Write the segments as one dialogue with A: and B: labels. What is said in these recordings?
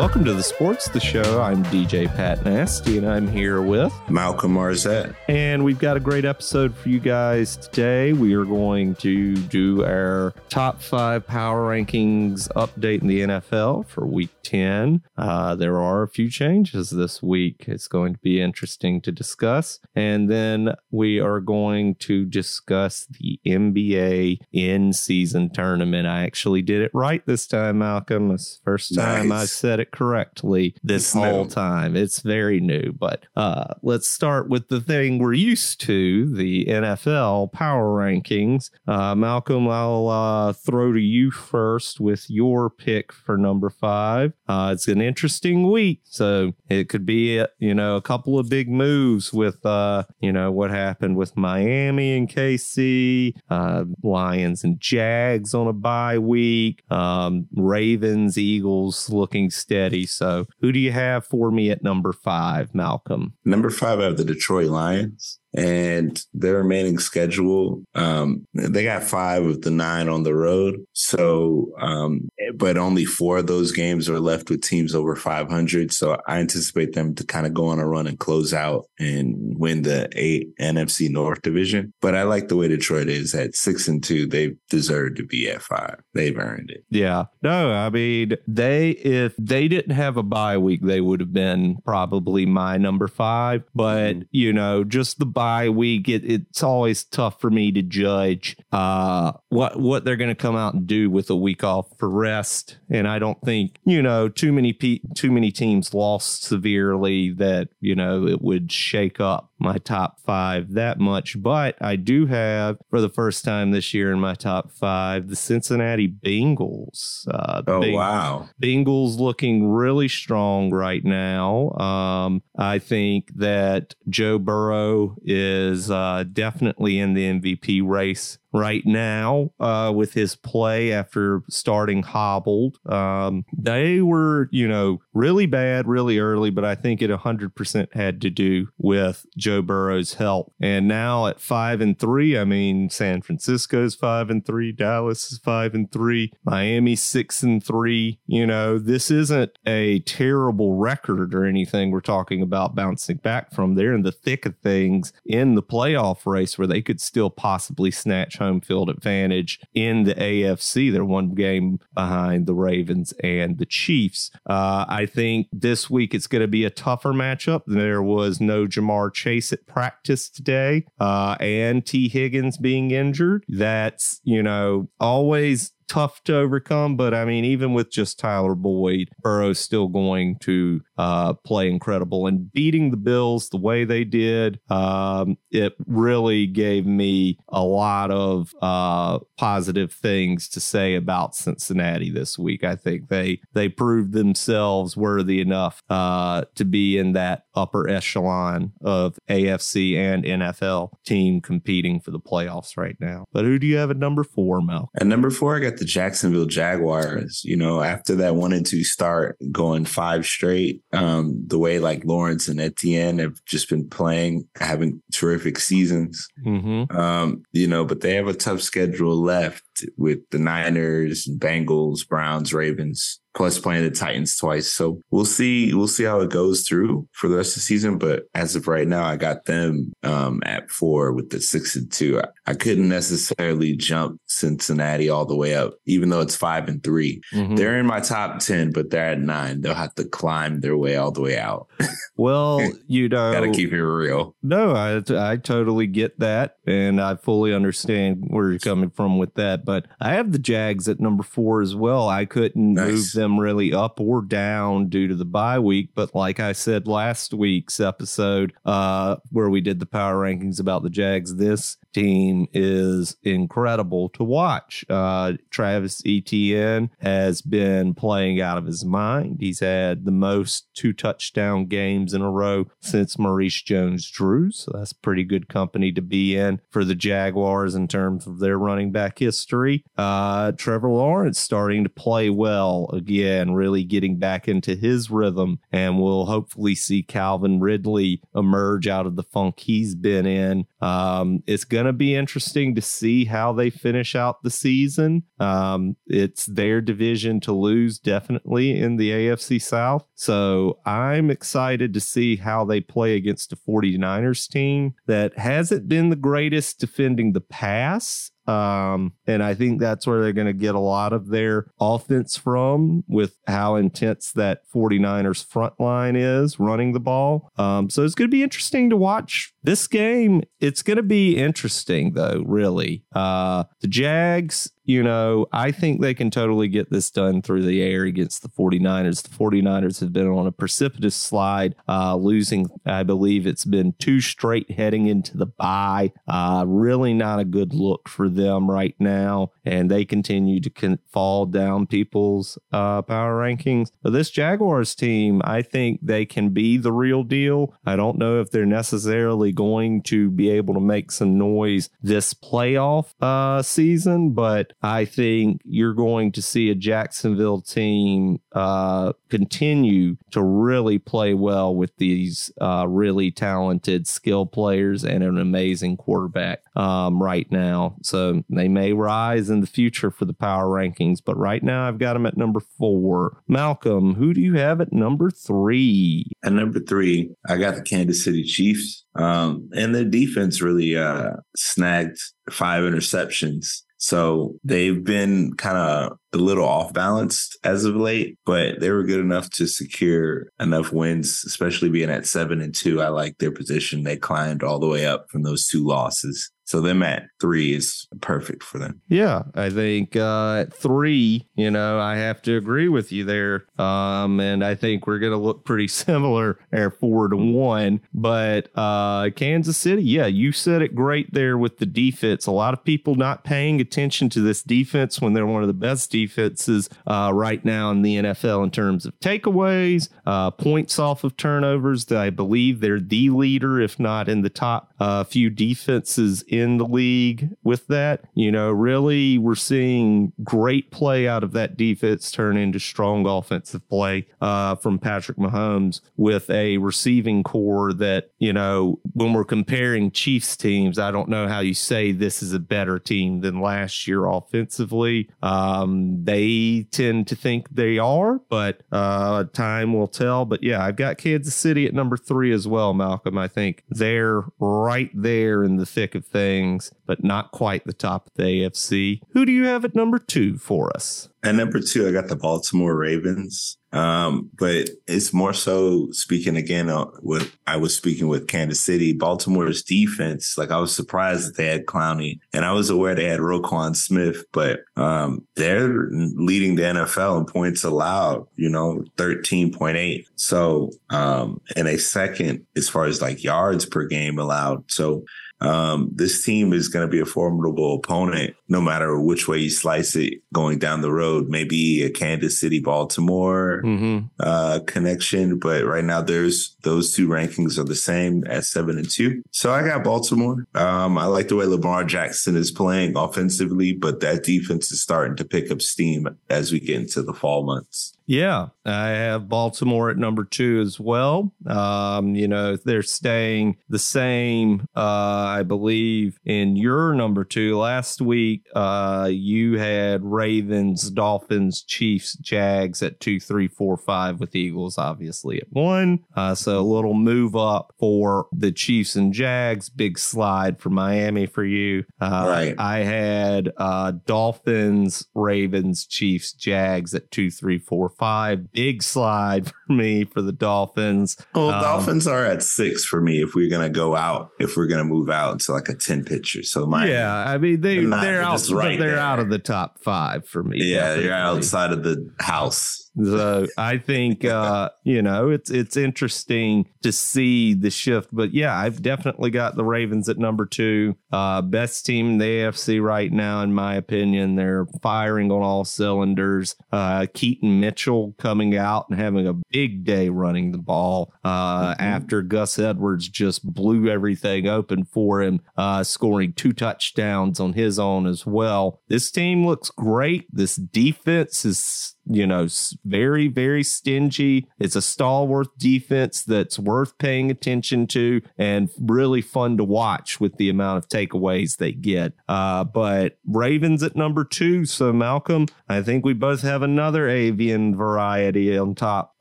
A: Welcome to the Sports the Show. I'm DJ Pat Nasty, and I'm here with
B: Malcolm Marzette.
A: And we've got a great episode for you guys today. We are going to do our top five power rankings update in the NFL for week 10. Uh, there are a few changes this week. It's going to be interesting to discuss. And then we are going to discuss the NBA in season tournament. I actually did it right this time, Malcolm. It's the first time nice. I said it correctly this whole time. It's very new. But uh, let's start with the thing we're used to the NFL power rankings. Uh, Malcolm, I'll uh, throw to you first with your pick for number five. Uh, it's an interesting week. So it could be, you know, a couple of big moves with, uh, you know, what happened with Miami and KC, uh, Lions and Jags on a bye week, um, Ravens, Eagles looking steady. So who do you have for me at number five, Malcolm?
B: Number five, I have the Detroit Lions and their remaining schedule um, they got five of the nine on the road. So um, but only four of those games are left with teams over 500 so i anticipate them to kind of go on a run and close out and win the eight nfc north division. But i like the way detroit is at six and two. They deserve to be at five. They've earned it.
A: Yeah. No i mean they if they didn't have a bye week they would have been probably my number five. But mm-hmm. you know just the bye week, it, it's always tough for me to judge uh, what what they're going to come out and do with a week off for rest. And I don't think you know too many pe- too many teams lost severely that you know it would shake up my top five that much, but I do have for the first time this year in my top five the Cincinnati Bengals.
B: Uh, oh wow,
A: Bengals looking really strong right now. Um, I think that Joe Burrow is uh, definitely in the MVP race right now uh, with his play after starting hobbled. Um, they were, you know, really bad really early, but I think it 100% had to do with Joe Burrow's health. And now at five and three, I mean, San Francisco's five and three, Dallas is five and three, Miami six and three. You know, this isn't a terrible record or anything we're talking about bouncing back from. They're in the thick of things in the playoff race where they could still possibly snatch home field advantage in the AFC. They're one game behind the Ravens and the Chiefs. Uh, I think this week it's going to be a tougher matchup. There was no Ja'Marr Chase at practice today, uh, and Tee Higgins being injured. That's, you know, always tough to overcome. But I mean, even with just Tyler Boyd, Burrow's still going to uh, play incredible. And beating the Bills the way they did, um, it really gave me a lot of uh, positive things to say about Cincinnati this week. I think they they proved themselves worthy enough uh, to be in that upper echelon of AFC and NFL team competing for the playoffs right now. But who do you have at number four, Mel?
B: At number four, I got the Jacksonville Jaguars. You know, after that one and two start, going five straight, um, the way like Lawrence and Etienne have just been playing, having terrific seasons. Mm-hmm. Um, you know, but they have a tough schedule left with the Niners, Bengals, Browns, Ravens plus playing the Titans twice. So we'll see. We'll see how it goes through for the rest of the season. But as of right now, I got them um, at four with the six and two. I, I, couldn't necessarily jump Cincinnati all the way up, even though it's five and 3 they mm-hmm. They're in my top ten, but they're at nine. They'll have to climb their way all the way out.
A: well, you know,
B: gotta keep it real.
A: No, I I totally get that, and I fully understand where you're coming from with that. But I have the Jags at number four as well. I couldn't nice. move them really up or down due to the bye week. But like I said last week's episode, uh, where we did the power rankings about the Jags, this team is incredible to watch. Uh, Travis Etienne has been playing out of his mind. He's had the most two touchdown games in a row since Maurice Jones Drew. So that's pretty good company to be in for the Jaguars in terms of their running back history. Uh, Trevor Lawrence starting to play well again again, really getting back into his rhythm. And we'll hopefully see Calvin Ridley emerge out of the funk he's been in. Um, it's going to be interesting to see how they finish out the season. Um, it's their division to lose, definitely in the AFC South. So I'm excited to see how they play against a 49ers team that hasn't been the greatest defending the pass um, and I think that's where they're going to get a lot of their offense from with how intense that 49ers front line is running the ball. Um, so it's going to be interesting to watch this game. It's going to be interesting, though, really. Uh, the Jags, you know, I think they can totally get this done through the air against the 49ers. The 49ers have been on a precipitous slide, uh, losing, I believe it's been two straight heading into the bye. Uh, really not a good look for them right now. And they continue to con- fall down people's uh, power rankings. But this Jaguars team, I think they can be the real deal. I don't know if they're necessarily going to be able to make some noise this playoff uh, season, but I think you're going to see a Jacksonville team uh, continue to really play well with these uh, really talented skill players and an amazing quarterback um, right now. So they may rise in the future for the power rankings, but right now I've got them at number four. Malcolm, who do you have at number three?
B: At number three, I got the Kansas City Chiefs. Um, and their defense really uh, snagged five interceptions so they've been kind of a little off balanced as of late, but they were good enough to secure enough wins, especially being at seven and two. I like their position. They climbed all the way up from those two losses. So them at three is perfect for them.
A: Yeah, I think uh, at three, you know, I have to agree with you there. Um, and I think we're going to look pretty similar at four to one. But uh, Kansas City, yeah, you said it great there with the defense. A lot of people not paying attention to this defense when they're one of the best defenses uh, right now in the NFL in terms of takeaways, uh, points off of turnovers. I believe they're the leader, if not in the top uh, few defenses in in the league with that. You know, really, we're seeing great play out of that defense turn into strong offensive play uh, from Patrick Mahomes with a receiving core that, you know, when we're comparing Chiefs teams, I don't know how you say this is a better team than last year offensively. Um, they tend to think they are, but uh, time will tell. But yeah, I've got Kansas City at number three as well, Malcolm. I think they're right there in the thick of things things, but not quite the top of the AFC. Who do you have at number two for us?
B: At number two, I got the Baltimore Ravens. Um, but it's more so speaking again uh, what I was speaking with Kansas City, Baltimore's defense. Like I was surprised that they had Clowney, and I was aware they had Roquan Smith, but um, they're leading the NFL in points allowed. You know, thirteen point eight. So, um, and a second as far as like yards per game allowed. So um, this team is going to be a formidable opponent, no matter which way you slice it going down the road. Maybe a Kansas City, Baltimore mm-hmm. uh, connection, but right now there's those two rankings are the same at seven and two. So I got Baltimore. Um, I like the way Lamar Jackson is playing offensively, but that defense is starting to pick up steam as we get into the fall months.
A: Yeah, I have Baltimore at number two as well. Um, you know, they're staying the same, uh, I believe, in your number two. Last week, uh, you had Ravens, Dolphins, Chiefs, Jags at two, three, four, five, with Eagles obviously at one. Uh, so a little move up for the Chiefs and Jags. Big slide for Miami for you. Uh, right. I had uh, Dolphins, Ravens, Chiefs, Jags at two, three, four, five. Big slide for me for the Dolphins.
B: Well, um, Dolphins are at six for me if we're gonna go out, if we're gonna move out to like a 10 pitcher. So my
A: Yeah, I mean they they're, they're out right they're there. out of the top five for me.
B: Yeah, definitely. they're outside of the house.
A: So I think uh, you know it's it's interesting to see the shift, but yeah, I've definitely got the Ravens at number two, uh, best team in the AFC right now, in my opinion. They're firing on all cylinders. Uh, Keaton Mitchell coming out and having a big day running the ball uh, mm-hmm. after Gus Edwards just blew everything open for him, uh, scoring two touchdowns on his own as well. This team looks great. This defense is you know, very, very stingy. It's a stalwart defense that's worth paying attention to and really fun to watch with the amount of takeaways they get. Uh, but Ravens at number two. So, Malcolm, I think we both have another avian variety on top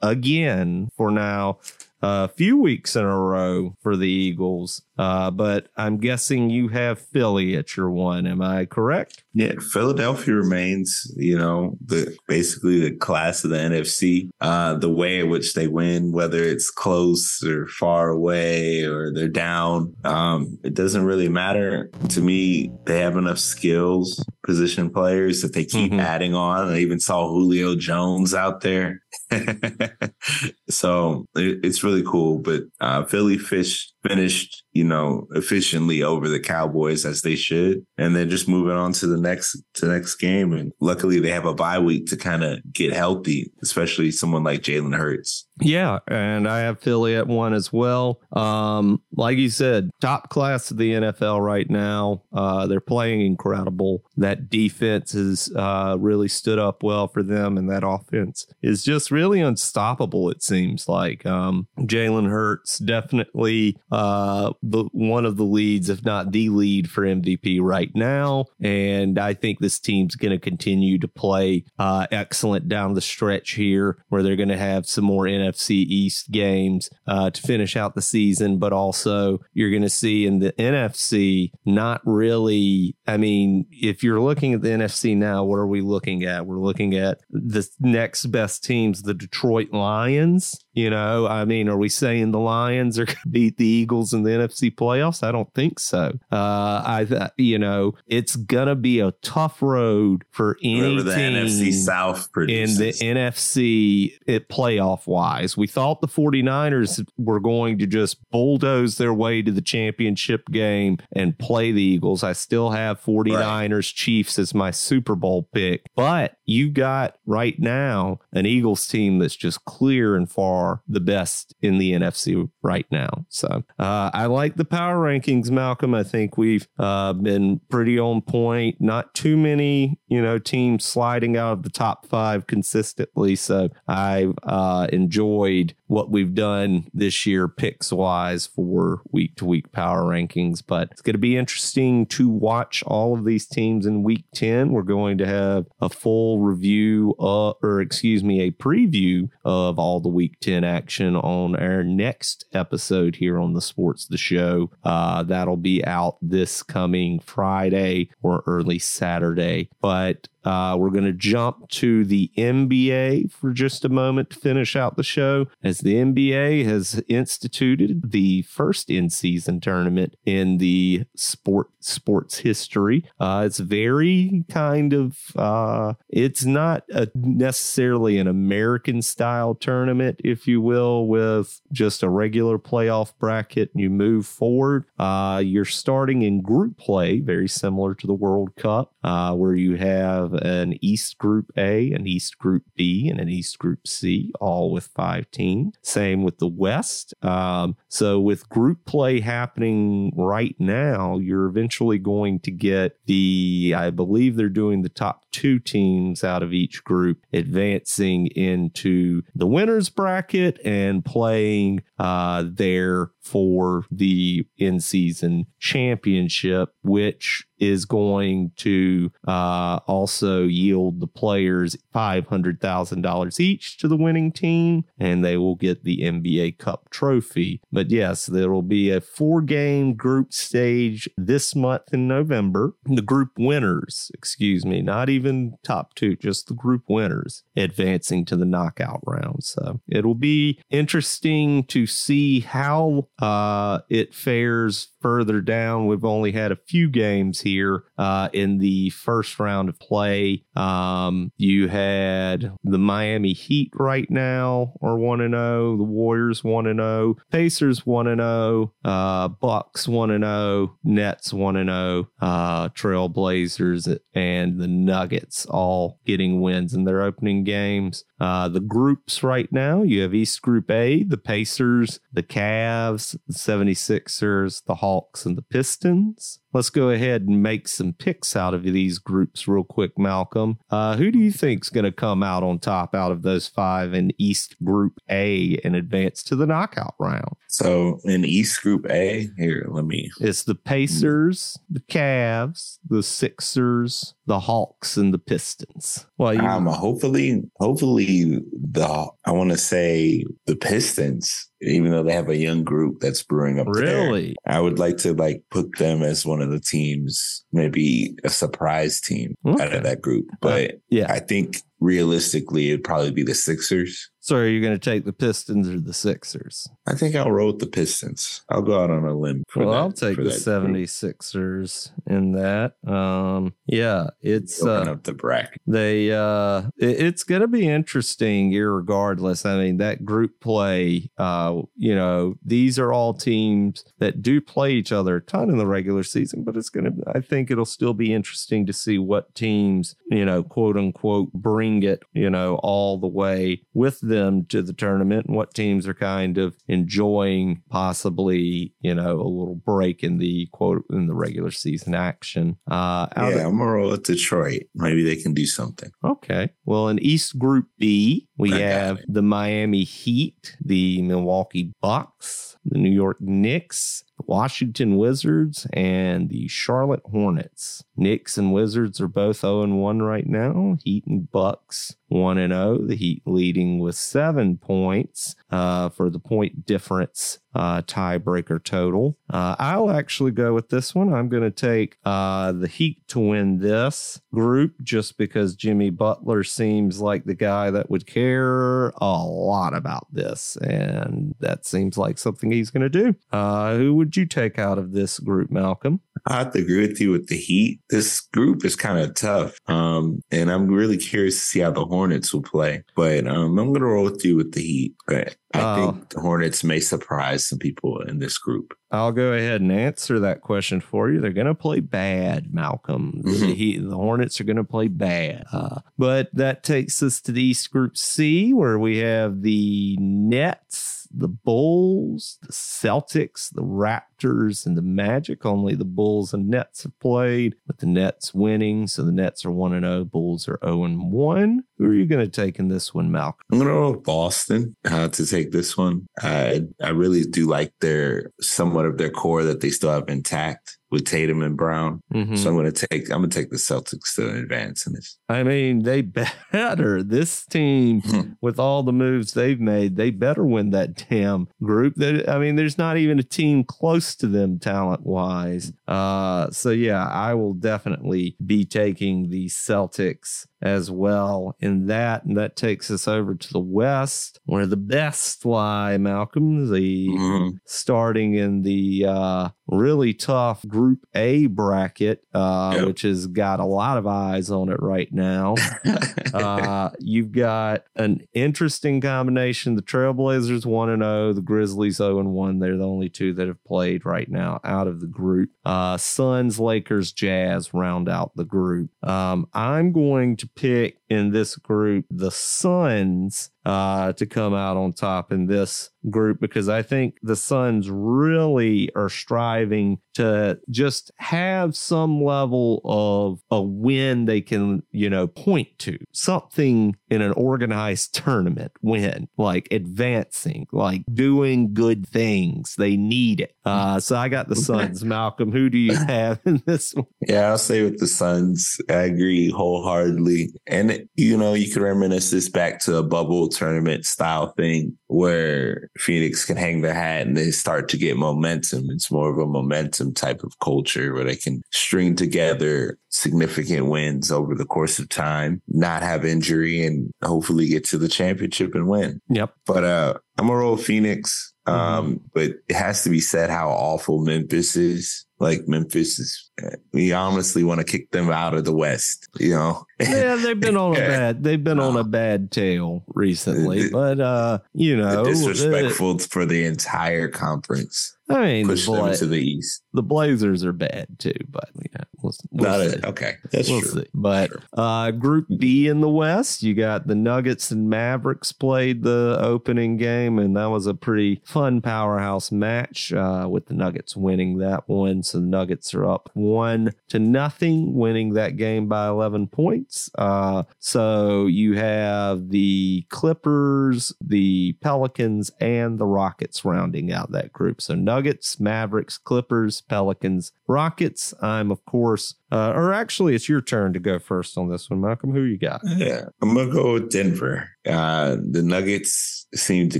A: again for now a few weeks in a row for the Eagles. Uh, but I'm guessing you have Philly at your one. Am I correct?
B: Yeah, Philadelphia remains, you know, the basically the class of the NFC. Uh, the way in which they win, whether it's close or far away or they're down, um, it doesn't really matter. To me, they have enough skills, position players that they keep mm-hmm. adding on. I even saw Julio Jones out there. so it, it's really cool. But uh, Philly Fish finished, you know, efficiently over the Cowboys as they should, and then just moving on to the next to next game. And luckily, they have a bye week to kind of get healthy, especially someone like Jalen Hurts.
A: Yeah, and I have Philly at one as well. Um, like you said, top class of the NFL right now. Uh, they're playing incredible. That defense has uh, really stood up well for them, and that offense is just really unstoppable. It seems like um, Jalen Hurts definitely uh, the one of the leads, if not the lead for MVP right now. And I think this team's going to continue to play uh, excellent down the stretch here, where they're going to have some more NFC East games uh, to finish out the season. But also, you're going to see in the NFC, not really. I mean, if you're looking at the NFC now, what are we looking at? We're looking at the next best teams, the Detroit Lions. You know, I mean, are we saying the Lions are going to beat the Eagles in the NFC playoffs? I don't think so. Uh, I, you know, it's gonna be a tough road for any
B: the
A: team
B: NFC South
A: produces. in the NFC it playoff wise. We thought the 49ers were going to just bulldoze their way to the championship game and play the Eagles. I still have 49ers right. Chiefs as my Super Bowl pick, but you got right now an Eagles team that's just clear and far the best in the NFC right now. So uh, I like the power rankings, Malcolm. I think we've uh, been pretty on point. Not too many, you know, teams sliding out of the top five consistently. So I've uh, enjoyed what we've done this year picks wise for week to week power rankings. But it's going to be interesting to watch all of these teams in week 10. We're going to have a full review, or excuse me, a preview of all the week 10 action on our next episode here on the Sports the Show. Uh, that'll be out this coming Friday or early Saturday. But uh, we're going to jump to the NBA for just a moment to finish out the show, as the NBA has instituted the first in-season tournament in the sport sports history. Uh, it's very kind of uh, it's not a, necessarily an American style tournament, if you will, with just a regular playoff bracket. And you move forward. Uh, you're starting in group play, very similar to the World Cup, uh, where you have have an East Group A, an East Group B, and an East Group C, all with five teams. Same with the West. Um, so, with group play happening right now, you're eventually going to get the, I believe they're doing the top two teams out of each group advancing into the winners bracket and playing uh, there for the in season championship, which is going to uh, also yield the players $500,000 each to the winning team, and they will get the NBA Cup trophy. But yes, there will be a four game group stage this month in November. The group winners, excuse me, not even top two, just the group winners advancing to the knockout round. So it'll be interesting to see how uh, it fares further down. We've only had a few games here uh, in the first round of play. Um, you had the Miami Heat right now are 1 and 0, the Warriors 1 and 0, Pacers 1 and 0, uh, Bucks 1 and 0, Nets 1 and 0, uh, Trailblazers and the Nuggets all getting wins in their opening games. Uh, the groups right now, you have East Group A, the Pacers, the Cavs, the 76ers, the Hawks, and the Pistons. Let's go ahead and make some picks out of these groups real quick, Malcolm. Uh, who do you think's going to come out on top out of those five in East Group A and advance to the knockout round?
B: So in East Group A, here, let me.
A: It's the Pacers, the Cavs, the Sixers, the Hawks, and the Pistons.
B: Well, you, um, hopefully, hopefully the I want to say the Pistons even though they have a young group that's brewing up.
A: Really,
B: there, I would like to like put them as one of the teams, maybe a surprise team okay. out of that group. But uh, yeah, I think realistically, it'd probably be the Sixers.
A: So are you going to take the Pistons or the Sixers?
B: I think I'll roll with the Pistons. I'll go out on a limb.
A: well, that, I'll take the 76ers group. in that. Um, yeah, it's
B: open uh, up the bracket.
A: They uh, it, it's going to be interesting, regardless. I mean, that group play. Uh, you know, these are all teams that do play each other a ton in the regular season, but it's going to. I think it'll still be interesting to see what teams, you know, quote unquote, bring it, you know, all the way with them to the tournament and what teams are kind of enjoying possibly, you know, a little break in the quote in the regular season action.
B: Uh, yeah, of, I'm gonna roll with Detroit. Maybe they can do something.
A: Okay. Well, in East Group B, we I have the Miami Heat, the Milwaukee Bucks, the New York Knicks, Washington Wizards and the Charlotte Hornets. Knicks and Wizards are both 0 1 right now. Heat and Bucks 1 0. The Heat leading with seven points uh, for the point difference uh, tiebreaker total. Uh, I'll actually go with this one. I'm going to take uh, the Heat to win this group just because Jimmy Butler seems like the guy that would care a lot about this. And that seems like something he's going to do. Uh, who would you take out of this group, Malcolm?
B: I have to agree with you with the Heat. This group is kind of tough. Um, and I'm really curious to see how the Hornets will play. But um, I'm going to roll with you with the Heat. But I uh, think the Hornets may surprise some people in this group.
A: I'll go ahead and answer that question for you. They're going to play bad, Malcolm. Mm-hmm. The, Heat, the Hornets are going to play bad. Uh, but that takes us to the East Group C, where we have the Nets the Bulls, the Celtics, the Raptors, and the Magic. Only the Bulls and Nets have played, with the Nets winning. So the Nets are 1 0, Bulls are 0 1. Who are you going to take in this one, Malcolm?
B: I'm going to go Boston uh, to take this one. I, I really do like their somewhat of their core that they still have intact with Tatum and Brown. Mm-hmm. So I'm going to take I'm going to take the Celtics to advance in this.
A: I mean, they better this team hmm. with all the moves they've made, they better win that damn group. That I mean, there's not even a team close to them talent wise. Uh, so yeah, I will definitely be taking the Celtics as well in that. And that takes us over to the West, where the best lie, Malcolm, the mm-hmm. starting in the uh, really tough Group A bracket, uh, yep. which has got a lot of eyes on it right now. uh, you've got an interesting combination. The Trailblazers 1 and 0, the Grizzlies 0 and 1. They're the only two that have played right now out of the group. Uh, Suns, Lakers, Jazz round out the group. Um, I'm going to pick in this group the Suns uh, to come out on top in this group because I think the Suns really are striving to just have some level of a win they can, you know, point to something in an organized tournament win, like advancing, like doing good things. They need it. Uh, so I got the Suns. Malcolm, who do you have in this one?
B: Yeah, I'll say with the Suns. I agree wholeheartedly. And, you know, you can reminisce this back to a bubble tournament style thing where Phoenix can hang their hat and they start to get momentum. It's more of a momentum type of culture where they can string together significant wins over the course of time, not have injury, and hopefully get to the championship and win.
A: Yep.
B: But uh, I'm a roll Phoenix. Mm-hmm. Um, but it has to be said how awful Memphis is. Like Memphis is, we honestly want to kick them out of the West. You know,
A: yeah, they've been on a bad, they've been on a bad tail recently. But uh, you know,
B: disrespectful uh, for the entire conference.
A: I mean,
B: push
A: the,
B: them to the east.
A: the Blazers are bad too, but yeah, we'll, we'll
B: Not
A: see.
B: a, okay, that's
A: we'll
B: true.
A: see. But
B: Sure.
A: uh, Group B in the West, you got the Nuggets and Mavericks played the opening game, and that was a pretty fun powerhouse match uh, with the Nuggets winning that one. So the Nuggets are up one to nothing, winning that game by 11 points. Uh, so you have the Clippers, the Pelicans, and the Rockets rounding out that group. So Nuggets, Mavericks, Clippers, Pelicans, Rockets. I'm, of course, uh, or actually, it's your turn to go first on this one, Malcolm. Who you got?
B: Yeah, I'm gonna go with Denver. Uh, the Nuggets seem to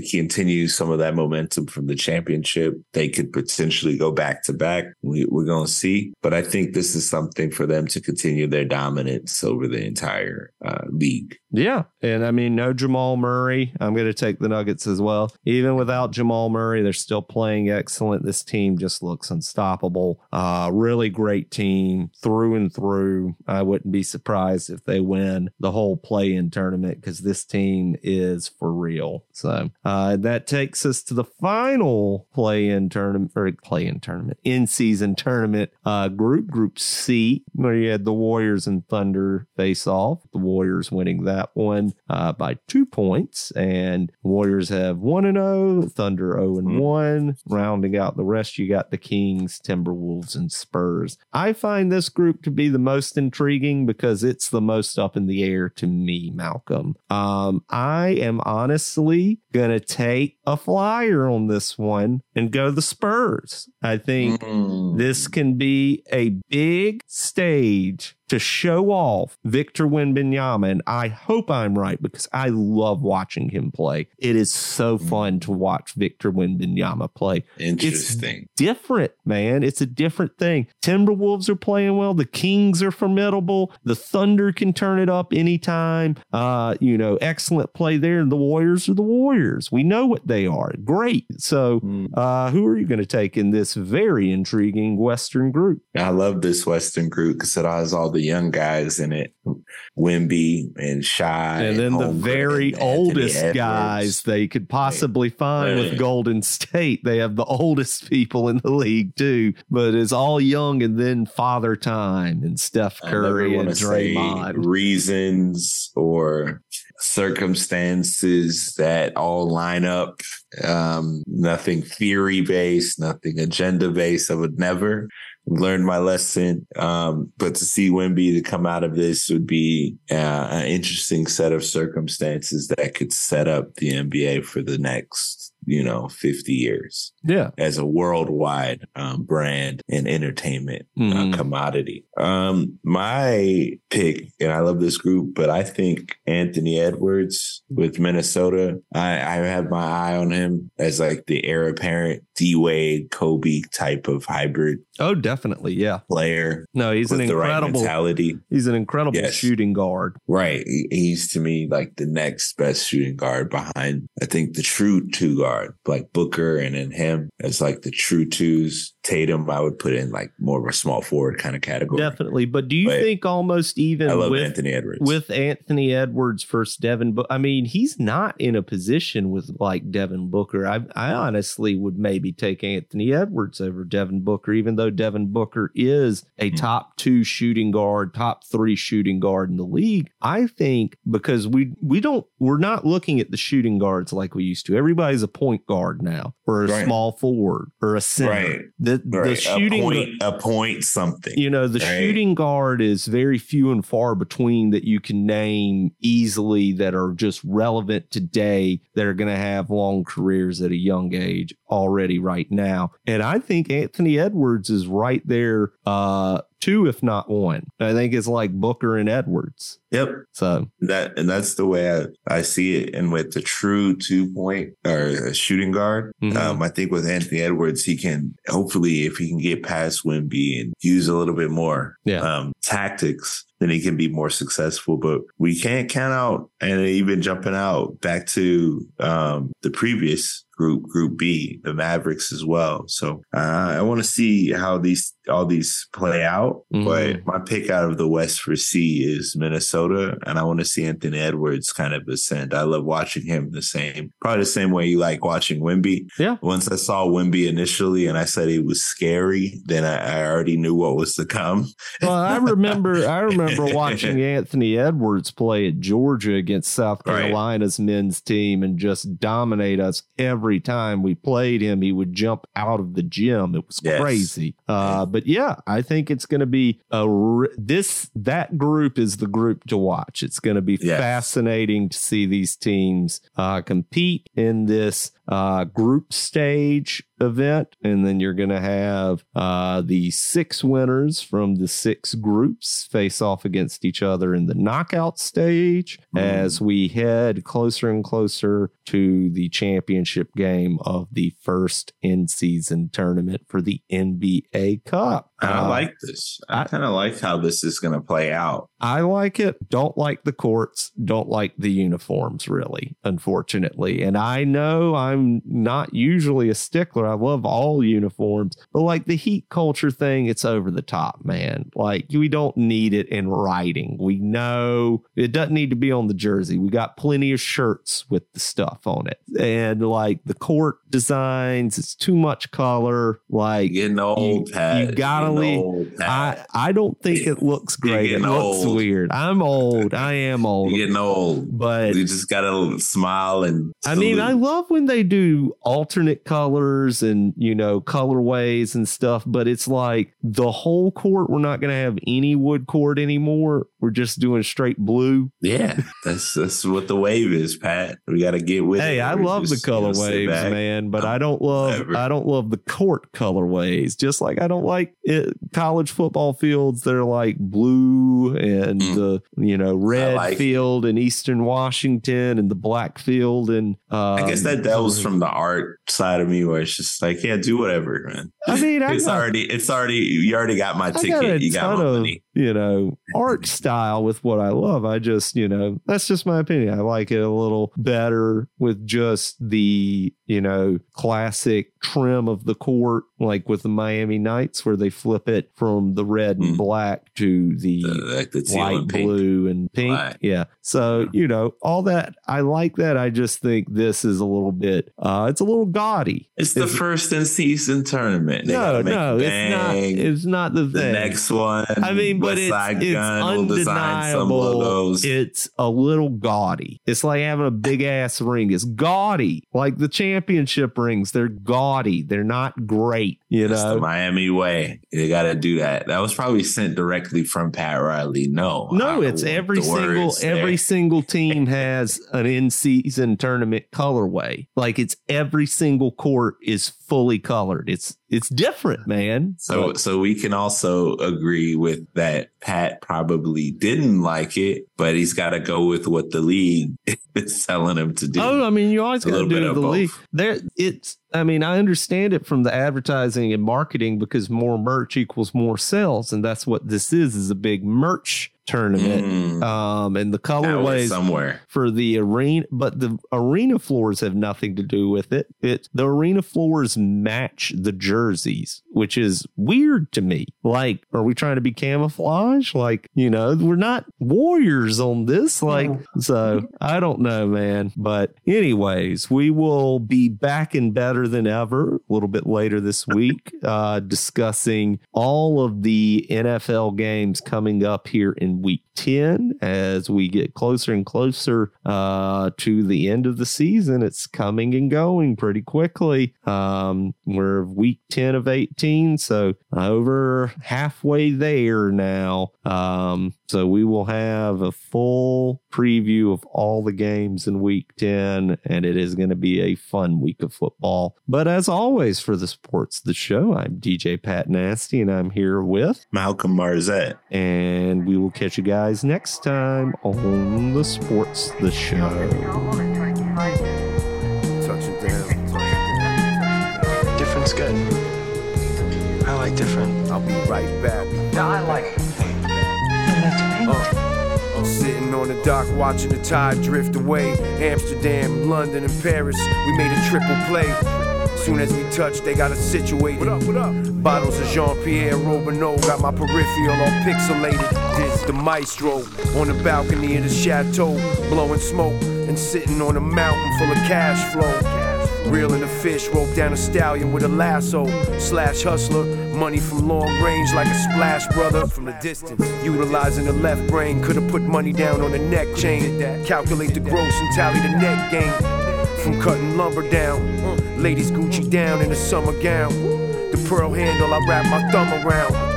B: continue some of that momentum from the championship. They could potentially go back to back. We, we're gonna see, but I think this is something for them to continue their dominance over the entire uh, league.
A: Yeah. And I mean, no Jamal Murray. I'm going to take the Nuggets as well. Even without Jamal Murray, they're still playing excellent. This team just looks unstoppable. Uh, really great team through and through. I wouldn't be surprised if they win the whole play in tournament because this team is for real. So uh, that takes us to the final play in tournament or play in tournament, in season tournament uh, group, Group C, where you had the Warriors and Thunder face off. The Warriors winning that one uh, by two points, and Warriors have one and zero, Thunder zero and one. Rounding out the rest, you got the Kings, Timberwolves, and Spurs. I find this group to be the most intriguing because it's the most up in the air to me, Malcolm. Um, I am honestly gonna take a flyer on this one and go the Spurs. I think
B: Mm.
A: this can be a big stage to show off Victor Wembanyama, and I hope I'm right because I love watching him play. It is so fun to watch Victor Wembanyama play.
B: interesting.
A: Different, man. It's a different thing. Timberwolves are playing well. The Kings are formidable. The Thunder can turn it up anytime. Uh, you know, excellent play there. The Warriors are the Warriors. We know what they are. Great. So,
B: Mm.
A: uh, who are you going to take in this very intriguing Western group?
B: I love this Western group because it has all the young guys in it, Wemby and Shy,
A: and then the
B: Holmgren
A: very
B: and Anthony
A: oldest
B: Edwards.
A: guys they could possibly find with Golden State. They have the oldest people in the league too, but it's all young and then father time and Steph Curry and Draymond.
B: reasons or circumstances that all line up. Um, nothing theory based, nothing agenda based. I would never learn my lesson. Um, but to see Wemby to come out of this would be uh, an interesting set of circumstances that could set up the NBA for the next, you know, 50 years
A: Yeah.
B: as a worldwide um, brand and entertainment
A: Mhm.
B: uh, commodity. Um, my pick, and I love this group, but I think Anthony Edwards with Minnesota. I, I have my eye on him as like the heir apparent D Wade, Kobe type of hybrid
A: Oh, definitely. Yeah.
B: player
A: No, he's an
B: the right
A: incredible.
B: mentality.
A: he's an incredible
B: Yes.
A: shooting guard.
B: Right. He's to me like the next best shooting guard behind, I think, the true two guard, like Booker and then him as like the true twos. Tatum, I would put in like more of a small forward kind of category.
A: Definitely. But do you
B: But
A: think almost even
B: I love
A: with
B: Anthony Edwards.
A: with Anthony Edwards versus Devin Booker. I mean, he's not in a position with like Devin Booker. I, I honestly would maybe take Anthony Edwards over Devin Booker, even though Devin Booker is a
B: Hmm.
A: top two shooting guard, top three shooting guard in the league. I think because we we don't we're not looking at the shooting guards like we used to. Everybody's a point guard now, or a
B: Right.
A: small forward, or a center.
B: Right.
A: The
B: right.
A: the shooting
B: a point, a point something.
A: you know, the shooting guard is very few and far between that you can name easily that are just relevant today that are going to have long careers at a young age already right now. And I think Anthony Edwards is right there, uh, two, if not one. I think it's like Booker and Edwards.
B: Yep.
A: So
B: That and that's the way I, I see it. And with the true two point or shooting guard,
A: Mhm.
B: um, I think with Anthony Edwards, he can hopefully if he can get past Wemby and use a little bit more
A: Yeah.
B: um, tactics, then he can be more successful. But we can't count out, and even jumping out back to um, the previous group, Group B, the Mavericks as well. So uh, I want to see how these all these play out. Mm-hmm. But my pick out of the West for C is Minnesota, and I want to see Anthony Edwards kind of ascend. I love watching him the same, probably the same way you like watching Wemby.
A: Yeah.
B: Once I saw Wemby initially, and I said he was scary, then I, I already knew what was to come.
A: well, I remember, I remember watching Anthony Edwards play at Georgia against South Carolina's right. men's team and just dominate us every time we played him. He would jump out of the gym. It was yes. crazy. Uh, but yeah, I think it's going to be a this that group is the group to watch. It's going to be yes. fascinating to see these teams uh, compete in this uh, group stage event, and then you're going to have uh, the six winners from the six groups face off against each other in the knockout stage mm. as we head closer and closer to the championship game of the first in season tournament for the NBA Cup.
B: I uh, like this. I, I kind of like how this is going to play out.
A: I like it. Don't like the courts. Don't like the uniforms, really, unfortunately. And I know I'm not usually a stickler. I love all uniforms, but like the heat culture thing, it's over the top, man. Like we don't need it in writing. We know it doesn't need to be on the jersey. We got plenty of shirts with the stuff on it. And like the court designs, it's too much color. Like
B: getting old,
A: you, you gotta leave. I, I don't think it looks great. It looks old. weird. I'm old. I am old.
B: You're getting old.
A: But
B: you just gotta smile and
A: I mean, I love when they do alternate colors and you know colorways and stuff, but it's like the whole court. We're not gonna have any wood court anymore. We're just doing straight blue.
B: Yeah, that's that's what the wave is, Pat. We got to get with it.
A: hey,
B: it.
A: I love the color waves, man, but I'm, I do not love whatever. I don't love the court colorways. Just like I don't like it, college football fields that are like blue and mm. the you know red like field it. in Eastern Washington and the black field and
B: um, I guess that that was from the art side of me where it's just like yeah, do whatever, man.
A: I mean,
B: it's
A: got,
B: already it's already you already got my ticket. Got you got my of, money.
A: You know, art style with what I love. I just, you know, that's just my opinion. I like it a little better with just the, you know, classic trim of the court, like with the Miami Knights, where they flip it from the red and mm. black to the, the light blue and pink. Black. Yeah. So, you know, all that, I like that. I just think this is a little bit, uh, it's a little gaudy.
B: It's the first in season tournament.
A: They no, no, it's not. It's not the,
B: the next one.
A: I mean, but it's, it's undeniable. It's a little gaudy. It's like having a big ass ring. It's gaudy, like the championship rings. They're gaudy. They're not great. You That's know,
B: the Miami way. You got to do that. That was probably sent directly from Pat Riley. No,
A: no, it's every single every single team has an in season tournament colorway. Like it's every single court is fully colored. It's it's different, man.
B: So so we can also agree with that Pat probably didn't like it, but he's got to go with what the league is telling him to do.
A: Oh, I mean, you always got to do the both. league. There, it's. I mean, I understand it from the advertising and marketing because more merch equals more sales, and that's what this is: is a big merch tournament. Mm. Um, and the colorways
B: somewhere
A: for the arena, but the arena floors have nothing to do with it. It the arena floors match the jerseys, which is weird to me. Like, are we trying to be camouflage? Like, you know, we're not warriors on this. Like, so I don't know, man. But anyways, we will be back and better than ever a little bit later this week, uh, discussing all of the NFL games coming up here in week 10 as we get closer and closer uh, to the end of the season. It's coming and going pretty quickly. Um, we're week 10 of 18, so over halfway there now. Um, so we will have a full preview of all the games in week 10, and it is going to be a fun week of football. But as always, for the Sports the Show, I'm DJ Pat Nasty, and I'm here with
B: Malcolm Marzette.
A: And we will catch you guys next time on the Sports the Show.
C: Different's good. I like different.
D: I'll be right back.
C: No, I like it.
E: Uh, Sitting on the dock watching the tide drift away. Amsterdam, London, and Paris, we made a triple play. Soon as we touched, they got us situated. What up, what up? Bottles of Jean Pierre Robinot got my peripheral all pixelated. The maestro on the balcony of the chateau, blowing smoke and sitting on a mountain full of cash flow. Reeling a fish, rope down a stallion with a lasso. Slash hustler, money from long range like a splash brother from the distance. Utilizing the left brain, could've put money down on the neck chain. Calculate the gross and tally the net gain. From cutting lumber down, ladies Gucci down in a summer gown. The pearl handle, I wrap my thumb around.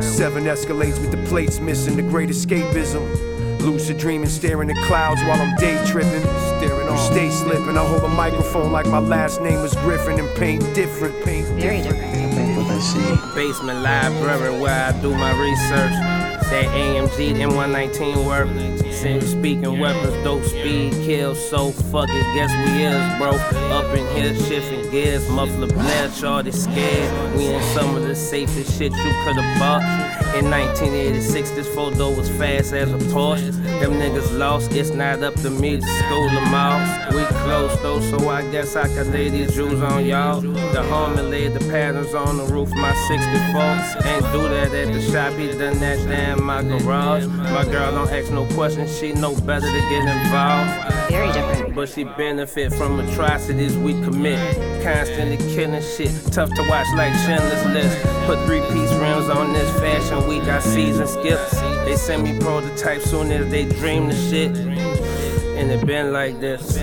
E: Seven escalades with the plates missing, the great escapism. Lucid dreaming, staring at clouds while I'm day tripping. Staring off. Stay slipping. I hold a microphone like my last name was Griffin and paint different. Paint
F: Very different.
G: What I see.
H: Basement library where I do my research. That AMG M119 work. Since speaking weapons, dope speed, kill. So fuck it, guess we is, bro. Up in here, shifting gears. Muffler blare, shorty scared. We in some of the safest shit you could've bought. In 1986, this photo was fast as a Porsche. Them niggas lost, it's not up to me to school them all. We close though, so I guess I can lay these jewels on y'all. The homie laid the patterns on the roof, my 64. Ain't do that at the shop, he done that damn my garage. My girl don't ask no questions, she know better to get involved.
F: Very different.
H: But she benefit from atrocities we commit. Constantly killing shit, tough to watch like Schindler's List. Put three piece rims on this fashion week, I season skips. They send me prototypes soon as they dream the shit. And it been like this.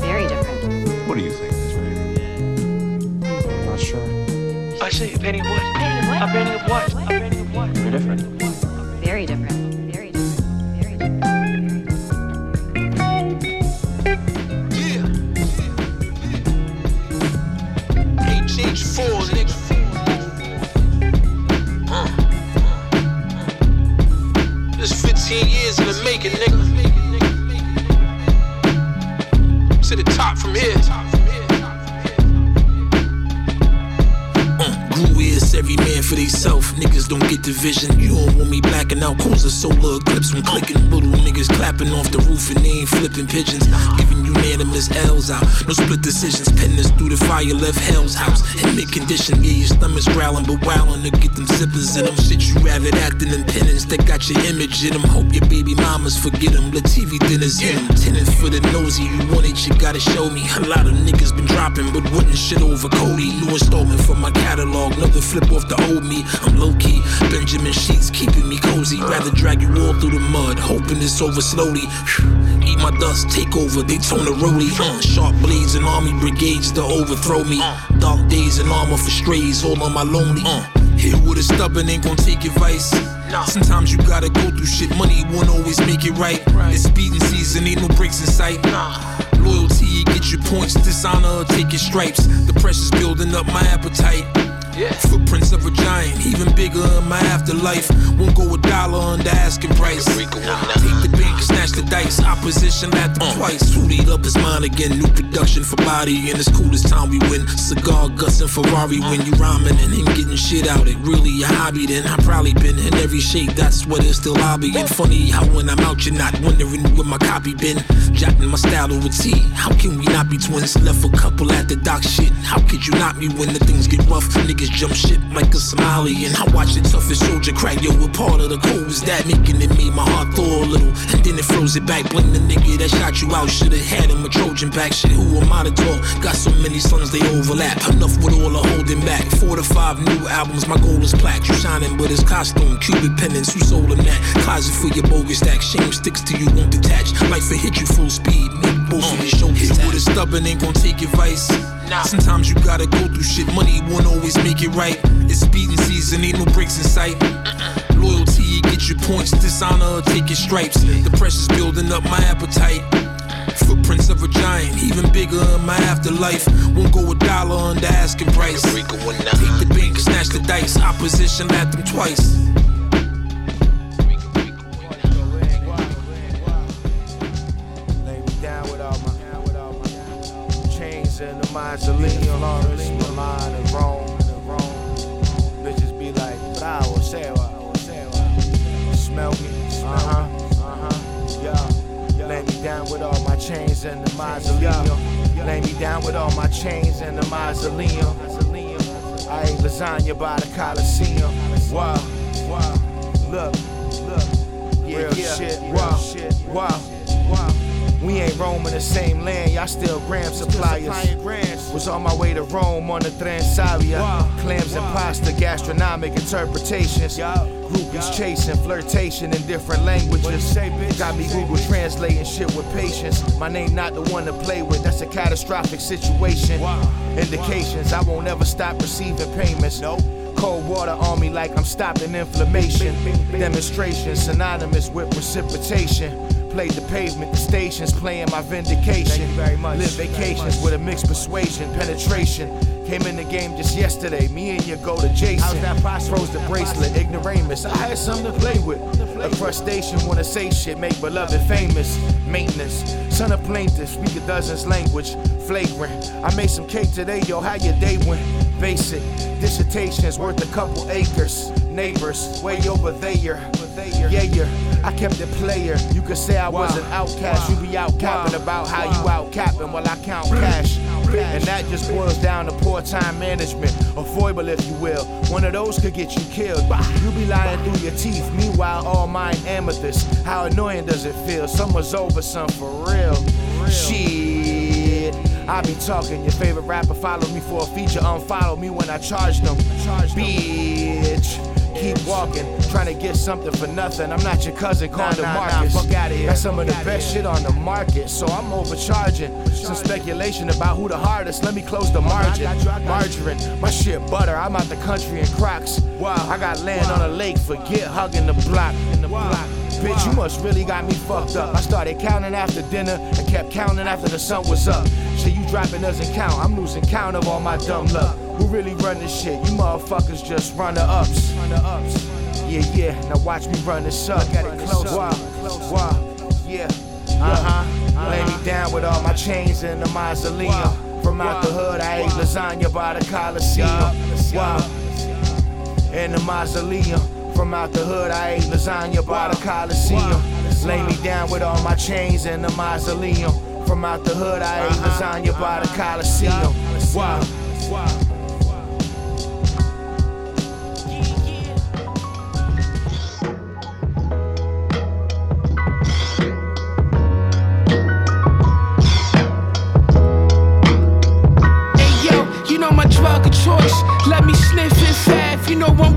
F: Very different.
B: What do you think?
G: I'm not sure.
C: I say a penny of what?
F: Penny what?
C: A penny of what? A penny of what?
G: Very different.
F: Very different.
I: Vision. You don't want me blacking out. Cause a solar eclipse when clicking. Little niggas clapping off the roof and they ain't flipping pigeons. Giving unanimous L's out. No split decisions. Penning us through the fire, left hell's house. In mid condition, yeah, your stomach's growling, but wowing to get them zippers in them. Shit, you rather acting in penance that got your image in them. Hope your baby mamas forget them. The TV dinners in them. Tenant for the nosy. You want it, you gotta show me. A lot of niggas been dropping, but wouldn't shit over Cody. New installment from my catalog. Another flip off the old me. I'm low key. Benjamin Sheets keeping me cozy. Rather drag you all through the mud, hoping it's over slowly. Eat my dust, take over, they tone the roadie. Uh, sharp blades and army brigades to overthrow me. Dark days and armor for strays, all on my lonely. Uh, hit with a stubborn, ain't gon' take advice. Sometimes you gotta go through shit, money won't always make it right. It's speeding season, ain't no breaks in sight. Loyalty, get your points, dishonor, take your stripes. The pressure's building up my appetite. Footprints of a giant, even bigger in my afterlife. Won't go a dollar under asking price. Take the bank, snatch the dice. Opposition at them twice. Suited up his mind again. New production for body, and it's cool this time we win. Cigar, Gus, and Ferrari when you rhyming and him getting shit out. It really a hobby, then I probably been in every shape. That's what it's still lobbying. Funny how when I'm out, you're not wondering where my copy been. Jotting my style over T. How can we not be twins? Left a couple at the dock shit. How could you not me when the things get rough? Niggas jump ship like a Somali. And I watch the toughest soldier crack. Yo, what part of the code was that? Making it made my heart thaw a little. And then it froze it back. Blame the nigga that shot you out. Should've had him a Trojan back. Shit, who am I to talk? Got so many sons, they overlap. Enough with all the holding back. Four to five new albums. My goal is plaque. You shining, but it's costume. Cubic pendants. Who sold them that? Closet for your bogus stack. Shame sticks to you, won't detach. Life will hit you full speed. Make both of your shoulders. Hit with a stubborn, ain't gon' take advice. Sometimes you gotta go through shit. Money won't always make it right. It's speeding season, ain't no breaks in sight. Loyalty, get your points. Dishonor, take your stripes. The pressure's building up my appetite. Footprints of a giant, even bigger in my afterlife. Won't go a dollar under asking price. Take the bank, snatch the dice. Opposition at them twice.
E: And the mausoleum. Lawrence, Milan, and Rome. Bitches be like, bravo, sewa, sewa.
D: smell me. Uh huh. Uh huh. Yeah. Lay me down with all my chains in the mausoleum. Lay me down with all my chains in the mausoleum. I ate lasagna by the Coliseum. Wow. Wow. Look. Look. Yeah, Real yeah. shit. Wow. Shit. Wow. We ain't roaming the same land, y'all still gram suppliers. Was on my way to Rome on the Transavia. Clams and pasta, gastronomic interpretations. Groupies chasing, flirtation in different languages. Got me Google translating shit with patience. My name not the one to play with, that's a catastrophic situation. Indications, I won't ever stop receiving payments. Cold water on me like I'm stopping inflammation. Demonstration synonymous with precipitation. Played the pavement, the stations playing my vindication. Live vacations with a mixed persuasion, penetration. Came in the game just yesterday. Me and you go to Jason. How's that boss froze the bracelet, ignoramus. I had something to play with. A crustacean wanna say shit, make beloved famous. Maintenance, son of plaintiff, speak a dozen's language. Flagrant. I made some cake today, yo. How your day went? Basic dissertations worth a couple acres. Neighbors, way over there. Yeah, yeah. I kept it player. You could say I was an outcast. You be out capping about how you out capping while I count cash. And that just boils down to poor time management, or foible if you will. One of those could get you killed. You be lying through your teeth, meanwhile, all mine amethyst. How annoying does it feel? Someone's over some for real. Shit. I be talking, your favorite rapper follow me for a feature, unfollow me when I charge them. Bitch. Keep walking, trying to get something for nothing. I'm not your cousin, call nah, nah, Marcus. Nah, fuck out of here. That's some of the best shit on the market, so I'm overcharging. Some speculation about who the hardest. Let me close the margin. Margarine, my shit butter. I'm out the country in Crocs. Wow, I got land on a lake. Forget hugging the block. In the block. Bitch, you must really got me fucked up. I started counting after dinner and kept counting after the sun was up. Shit, you dropping doesn't count. I'm losing count of all my dumb luck. Who really run this shit? You motherfuckers just runner ups. Yeah, yeah. Now watch me run this up. Got it close. Wow. Wow. Yeah. Uh huh. Lay me down with all my chains in the mausoleum. From out the hood, I ate lasagna by the Coliseum. Wow. In the mausoleum. From out the hood, I ate lasagna by the Coliseum. Lay me down with all my chains in the mausoleum. From out the hood, I ate lasagna by the Coliseum. Wow.
J: You know I'm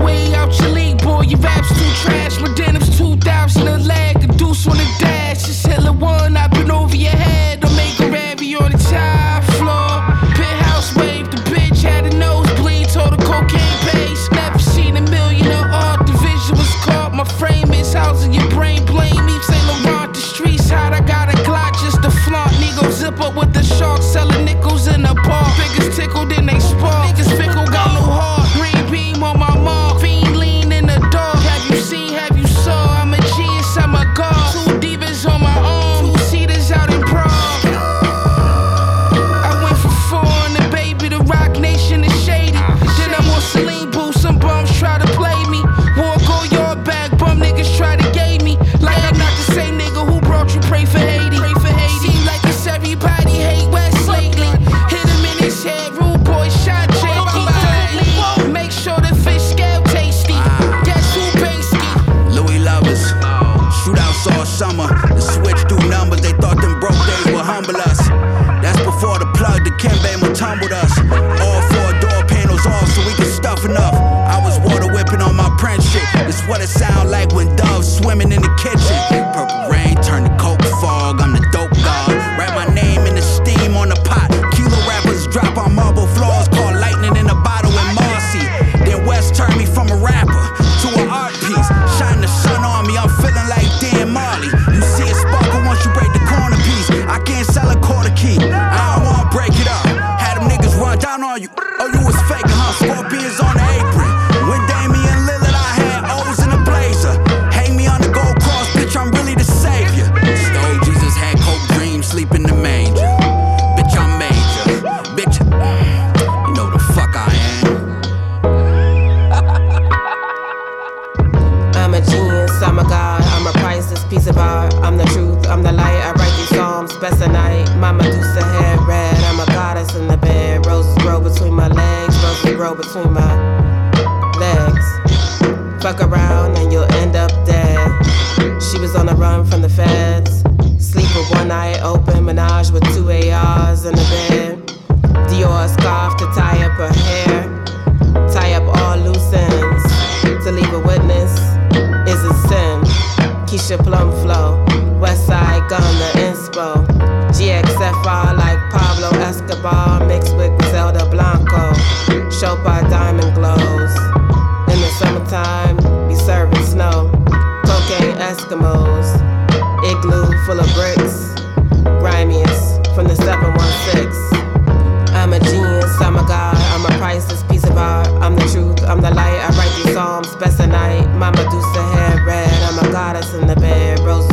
K: what it sound like when doves swimming in the kitchen.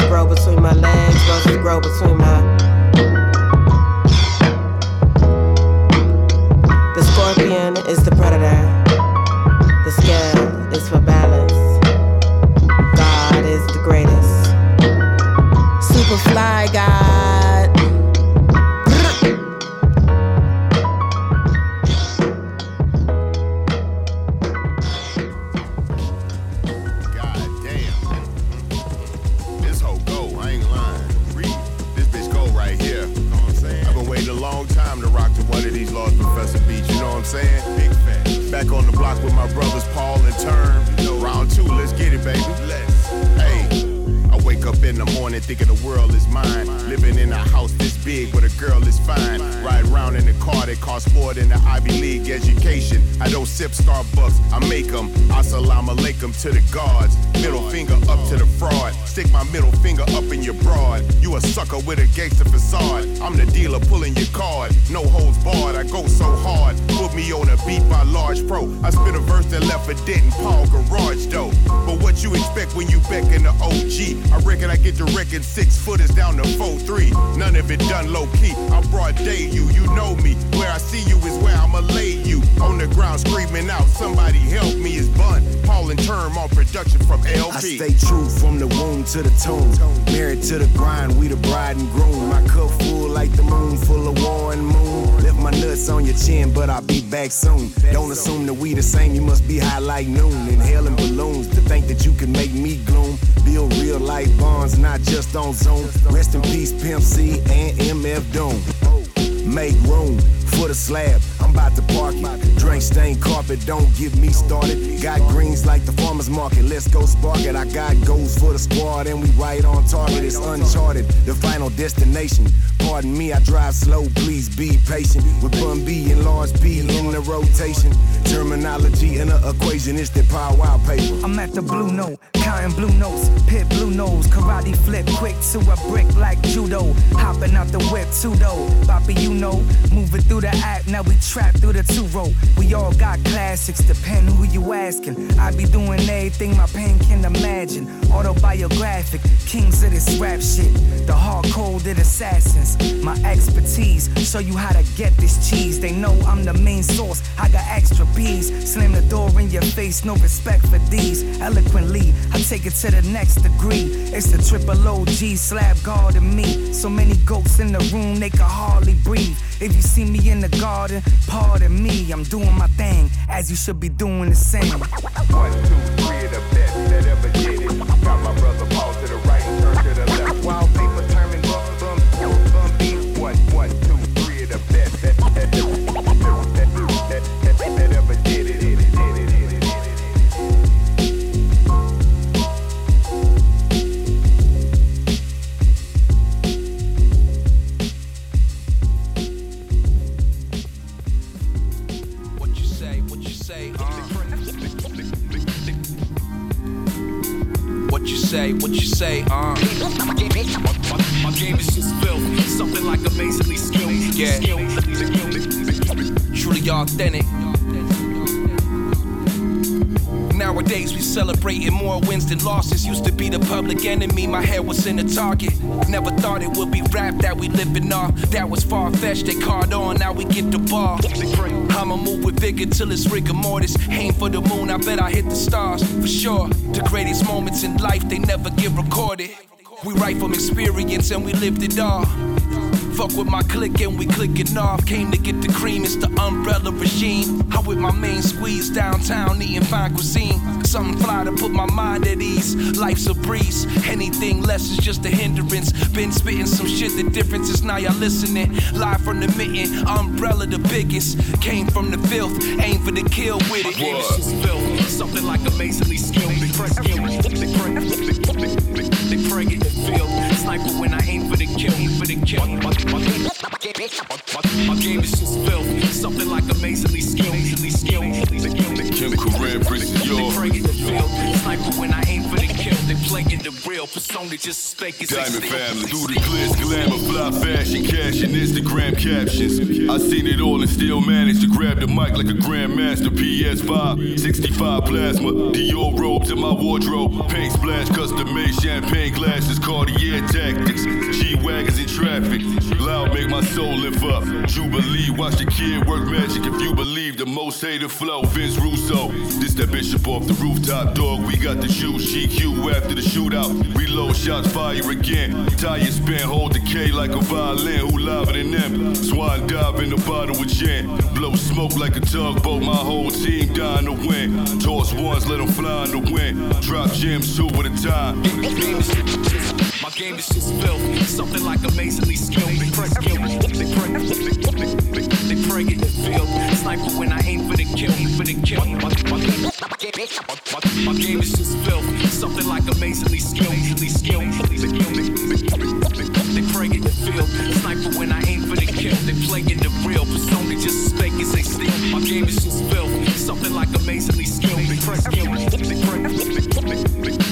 L: Grow between my legs, roses grow between my.
M: Slab. Stained carpet, don't get me started. Got greens like the farmer's market. Let's go spark it. I got goals for the squad, and we right on target. It's uncharted, the final destination. Pardon me, I drive slow, please be patient. With Bun B and Large B in the rotation. Termanology in the equation, it's the power wow paper.
N: I'm at the blue note, counting blue notes, pit blue nose, karate flip quick to a brick like judo. Hopping out the whip too though, Bobby you know, moving through the act, now we trap through the two row. We all got classics, depend who you asking. I be doing everything my pen can imagine. Autobiographic, kings of this rap shit, the hard coded assassins. My expertise, show you how to get this cheese. They know I'm the main source, I got extra bees. Slam the door in your face, no respect for these. Eloquently, I take it to the next degree. It's the triple OG slab guard and me. So many goats in the room, they can hardly breathe. If you see me in the garden, pardon me. I'm doing my thing, as you should be doing the same.
O: One, two, three the best that ever did
I: say, what you say, uh. My game is just filthy, something like amazingly skilled. Skills. Yeah, truly authentic. Nowadays we celebrating more wins than losses. Used to be the public enemy, my head was in the target. Never thought it would be rap that we living off. That was far fetched, they caught on, now we get the ball. I'ma move with vigor till it's rigor mortis. Aim for the moon, I bet I hit the stars for sure. The greatest moments in life, they never get recorded. We write from experience and we lived it all.
P: Fuck with my click and we clicking off. Came to get the cream, it's the umbrella regime. I'm with my main squeeze downtown, eating fine cuisine. Something fly to put my mind at ease. Life's a breeze, anything less is just a hindrance. Been spitting some shit, the difference is now y'all listening. Live from the mitten, umbrella the biggest. Came from the filth, aim for the kill with it. Filth. Something like amazingly skilled. They pray, they they they the field. Sniper when I aim for the kill, aim for the kill. My, my, game is just filth. Something like amazingly skilled, amazingly skilled.
O: Kim Prison
P: They
O: York.
P: pray in the field. Sniper when I aim for the kill. They play in the real. Persona just fake it.
O: Diamond family. Through the glitz, glamour, fly fashion, cash, and Instagram captions. I seen it all and still managed to grab the mic like a grandmaster. PS5, 65 plasma, Dior robes in my wardrobe. Paint splash, custom made champagne glasses, Cartier tactics. G wagons in traffic. Loud make my soul lift up. Jubilee, watch the kid work magic. If you believe the most hated flow, Vince Russo. So, this that bishop off the rooftop, dog. We got the shoes, GQ after the shootout. Reload shots, fire again. Tire spin, hold the K like a violin. Who liver than them? Swan dive in the bottle with gin. Blow smoke like a tugboat. My whole team dying to win. Toss ones, let them fly in the wind. Drop gems two at a time.
P: My game is just filth. Something like amazingly skilled. Pray in the field. Sniper when I aim for the kill, for the kill. My, my, my, my game is just filth. Something like amazingly skilled, amazingly skilled. They, pray in the field. Sniper when I aim for the kill. They play in the real. Persona just as fake as they steal. My game is just filth. Something like amazingly skilled. They pray,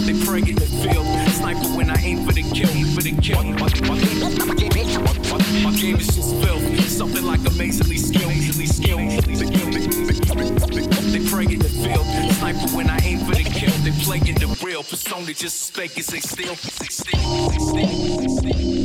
P: they pray, in the field. Sniper when I aim for the kill, for the kill. Game is just filth. Something like amazingly skilled, skilled. They, pray in the field. Sniper when I aim for the kill. They play in the real. Persona just as fake as they steal. They they they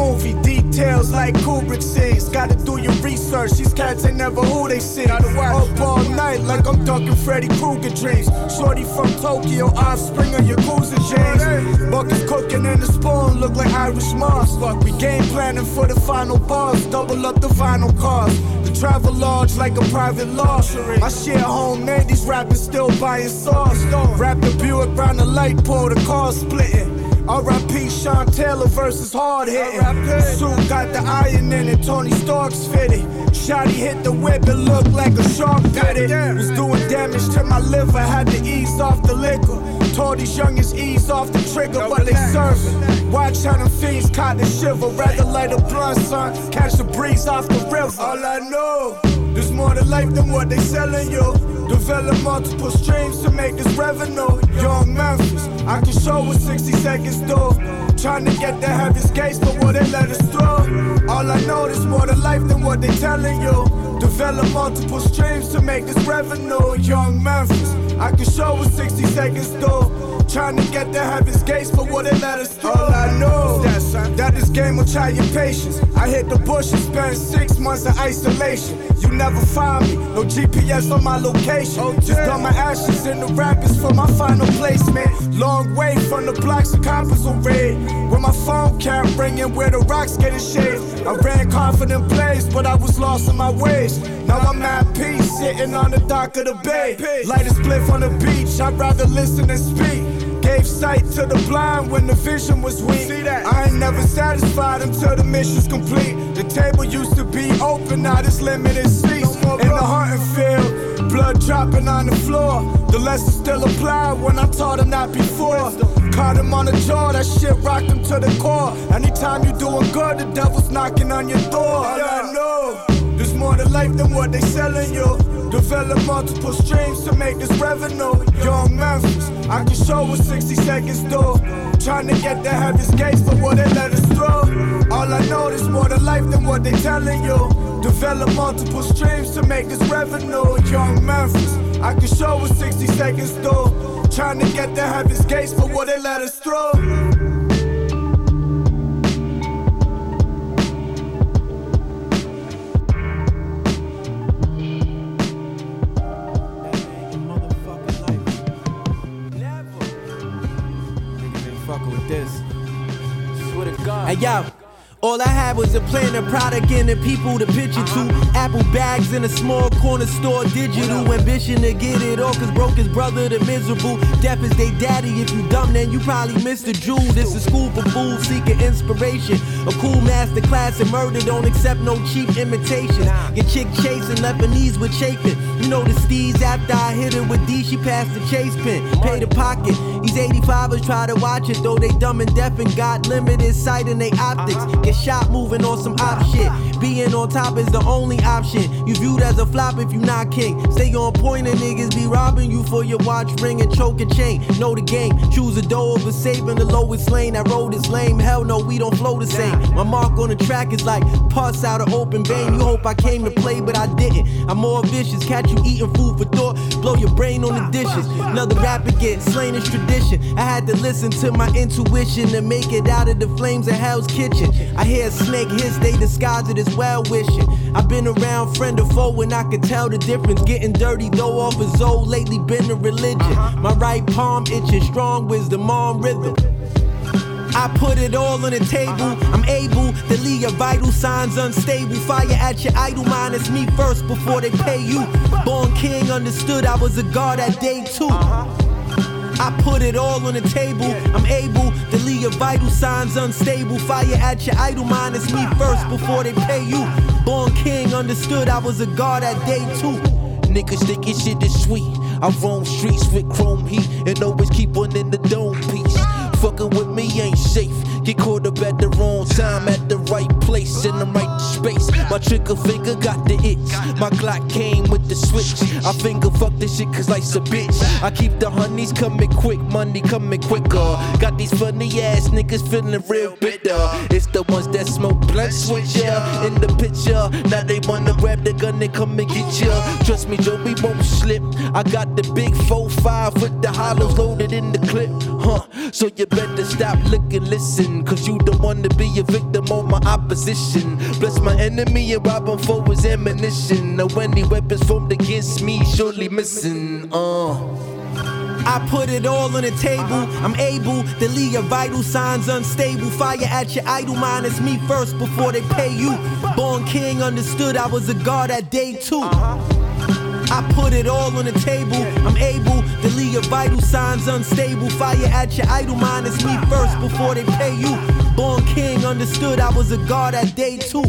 Q: movie, details like Kubrick scenes. Gotta do your research, these cats ain't never who they see. Up all night like I'm ducking Freddy Krueger dreams. Shorty from Tokyo, offspring of Yakuza James. Buckets cooking in the spoon, look like Irish moss. Fuck, we game planning for the final boss, double up the vinyl cars. The travel large like a private law. My shit homemade, these rappers still buying sauce. Wrap the Buick round the light pole, the car splitting. R.I.P. Sean Taylor versus hard hitting. Suit got the iron in it, Tony Stark's fitted. Shotty hit the whip, it looked like a shark bit it. Was doing damage to my liver, had to ease off the liquor. Told these youngins ease off the trigger, but they serving. Watch how them fiends caught the shiver. Rather light a blunt, son. Catch the breeze off the river. All I know, there's more to life than what they selling you. Develop multiple streams to make this revenue. Young Memphis, I can show what 60 seconds do. Trying to get the heaven's gates, but what they let us through. All I know, there's more to life than what they telling you. Develop multiple streams to make this revenue. Young Memphis, I can show what 60 seconds do. Trying to get the heaven's gates, but what they let us through. All I know is that, that this game will try your patience. I hit the bush and spent six months in isolation. You never find me, no GPS on my location. Oh, Just dump my ashes in the rapids for my final placement. Long way from the blocks of coppers on red. Where my phone kept ringing, where the rocks getting shaved. I ran confident plays, but I was lost in my ways. Now I'm at peace, sitting on the dock of the bay. Light a spliff on the beach, I'd rather listen than speak. Gave sight to the blind when the vision was weak. I ain't never satisfied until the mission's complete. The table used to be open, now there's limited seats. In the hunting field, blood dropping on the floor. The lesson still applied when I taught him that before. Caught him on the jaw, that shit rocked him to the core. Anytime you doing good, the devil's knocking on your door. All I know. There's more to life than what they selling you. Develop multiple streams to make this revenue. Young Memphis, I can show what 60 seconds do. Trying to get the heaven's gates for what they let us through. All I know is more to life than what they telling you. Develop multiple streams to make this revenue. Young Memphis, I can show what 60 seconds do. Trying to get the heaven's gates for what they let us through.
R: Hey yo. All I had was a plan, a product, and the people to pitch it to. Apple bags in a small corner store, digital ambition to get it all. Cause broke his brother, the miserable. Deaf is they daddy. If you dumb, then you probably missed the jewel. This is school for fools seeking inspiration. A cool master class in murder, don't accept no cheap imitation. Your chick chasing, left her knees with chafing. You know the steez after I hit her with D, she passed the chase pin. Pay the pocket. These 85ers try to watch it, though they dumb and deaf and got limited sight in they optics. Shot moving on some op shit. Being on top is the only option. You viewed as a flop if you not king. Stay on point and niggas be robbing you for your watch ring and choke chain. Know the game. Choose a door over saving the lowest lane. That road is lame. Hell no, we don't flow the same. My mark on the track is like pus out of open vein. You hope I came to play, but I didn't. I'm more vicious. Catch you eating food for thought. Blow your brain on the dishes. Another rapper get slain is tradition. I had to listen to my intuition to make it out of the flames of Hell's Kitchen. I hear a snake hiss, they disguise it as well wishing. I've been around friend or foe and I can tell the difference. Getting dirty though off his old, lately been a religion. Uh-huh. My right palm itching, strong wisdom on rhythm. I put it all on the table. Uh-huh. I'm able to leave your vital signs unstable. Fire at your idle mind. It's me first before they pay you. Born king, understood I was a god at day two. Uh-huh. I put it all on the table. I'm able to leave your vital signs unstable. Fire at your idle mind. It's me first before they pay you. Born king, understood I was a god at day two.
I: Niggas thinking shit is sweet. I roam streets with chrome heat and always keep one in the dome piece. Fucking with me ain't safe. Get caught up at the wrong time, at the right place, in the right space. My trigger finger got the itch. My Glock came with the switch. I finger fuck this shit cause life's a bitch. I keep the honeys coming quick, money coming quicker. Got these funny ass niggas feeling real bitter. It's the ones that smoke blunt switch ya in the picture. Now they wanna grab the gun and come and get ya. Trust me, Joe, we won't slip. I got the big 4-5 with the hollows loaded in the clip. Huh, so you better stop, looking, and Cause you don't wanna be a victim of my opposition. Bless my enemy and rob him for his ammunition. Now any weapons formed against me surely missing. Uh.
R: I put it all on the table. I'm able to leave your vital signs unstable. Fire at your idle mind. It's me first before they pay you. Born king, understood I was a god at day two. I put it all on the table. I'm able to leave your vital signs unstable. Fire at your idle mind. It's me first before they pay you. Born king, understood I was a god at day two.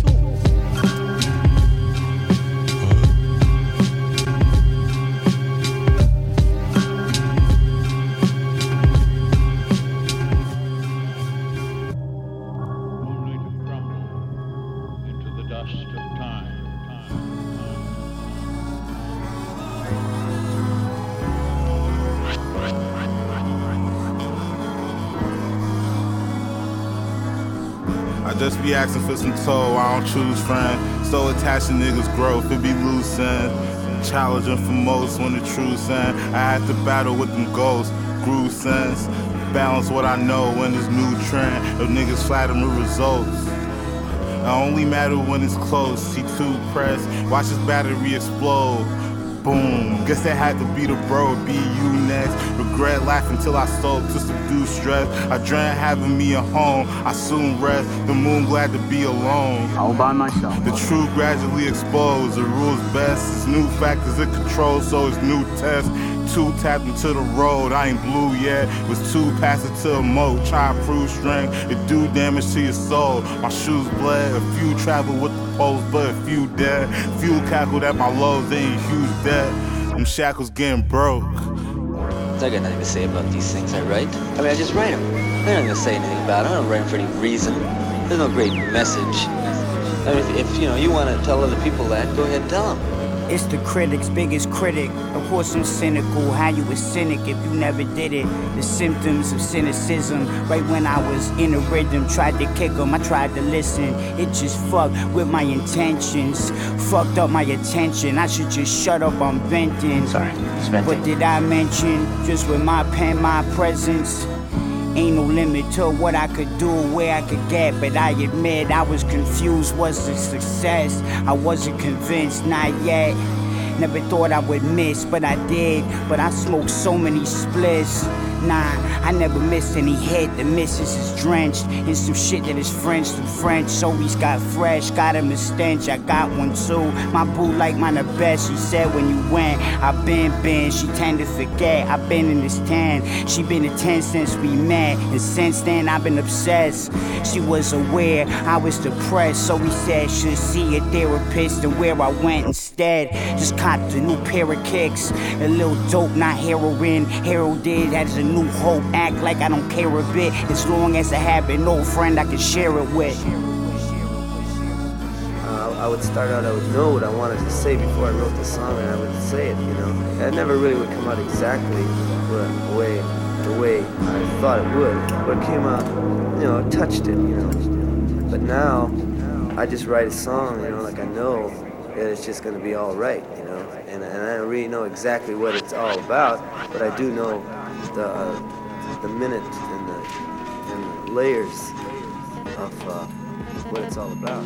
S: I just be asking for some toe, I don't choose friend. So attached to niggas' growth, it be loose end. Challenging for most when the truth end. I had to battle with them ghosts, grew sense. Balance what I know in this new trend. If niggas flatter me results. I only matter when it's close. See two press, watch this battery explode. Boom. Guess that had to be the bro, be you next. Regret life until I sold to subdue stress. I dreamt having me a home. I soon rest. The moon glad to be alone. All by myself. The truth gradually exposed. The rules best. It's new factors it controls, so it's new tests. Two tapped into the road. I ain't blue yet. Was two passed it to a moat. Try to prove strength. It do damage to your soul. My shoes bled. A few travel with post, but few dead. Few cackled at my. They ain't huge debt. Them shackles getting broke.
T: I got nothing to say about these things I write. I mean, I just write them. I'm not gonna say anything about it. I don't write them for any reason. There's no great message. I mean, if, if you know you want to tell other people that, go ahead and tell them.
U: It's the critic's biggest critic. Of course, I'm cynical. How you a cynic if you never did it? The symptoms of cynicism. Right when I was in a rhythm, tried to kick kick 'em, I tried to listen. It just fucked with my intentions. Fucked up my attention. I should just shut up, I'm venting. Sorry, What did I mention? Just with my pen, my presence. Ain't no limit to what I could do, where I could get, but I admit I was confused. Was it success? I wasn't convinced, not yet. Never thought I would miss, but I did. But I smoked so many splits. Nah, I never miss any hit. The missus is drenched in some shit that is French. Some French. So he's got fresh, got him a stench. I got one too. My boo like mine the best. She said when you went, I been been. She tend to forget. I been in this ten. She been a ten since we met, and since then I've been obsessed. She was aware I was depressed, so we said should see a therapist. And where I went instead, just copped a new pair of kicks, a little dope, not heroin. Heralded as a new hope. Act like I don't care a bit, as long as I have an old friend I can share it with.
P: Uh, I would start out, I would know what I wanted to say before I wrote the song, and I would say it, you know. It never really would come out exactly the way, the way I thought it would, but it came out, you know, touched it, you know. But now, I just write a song, you know, like I know that it's just gonna be all right, you know. And, and I don't really know exactly what it's all about, but I do know the uh, the minute and the, and the layers of uh, what it's all about.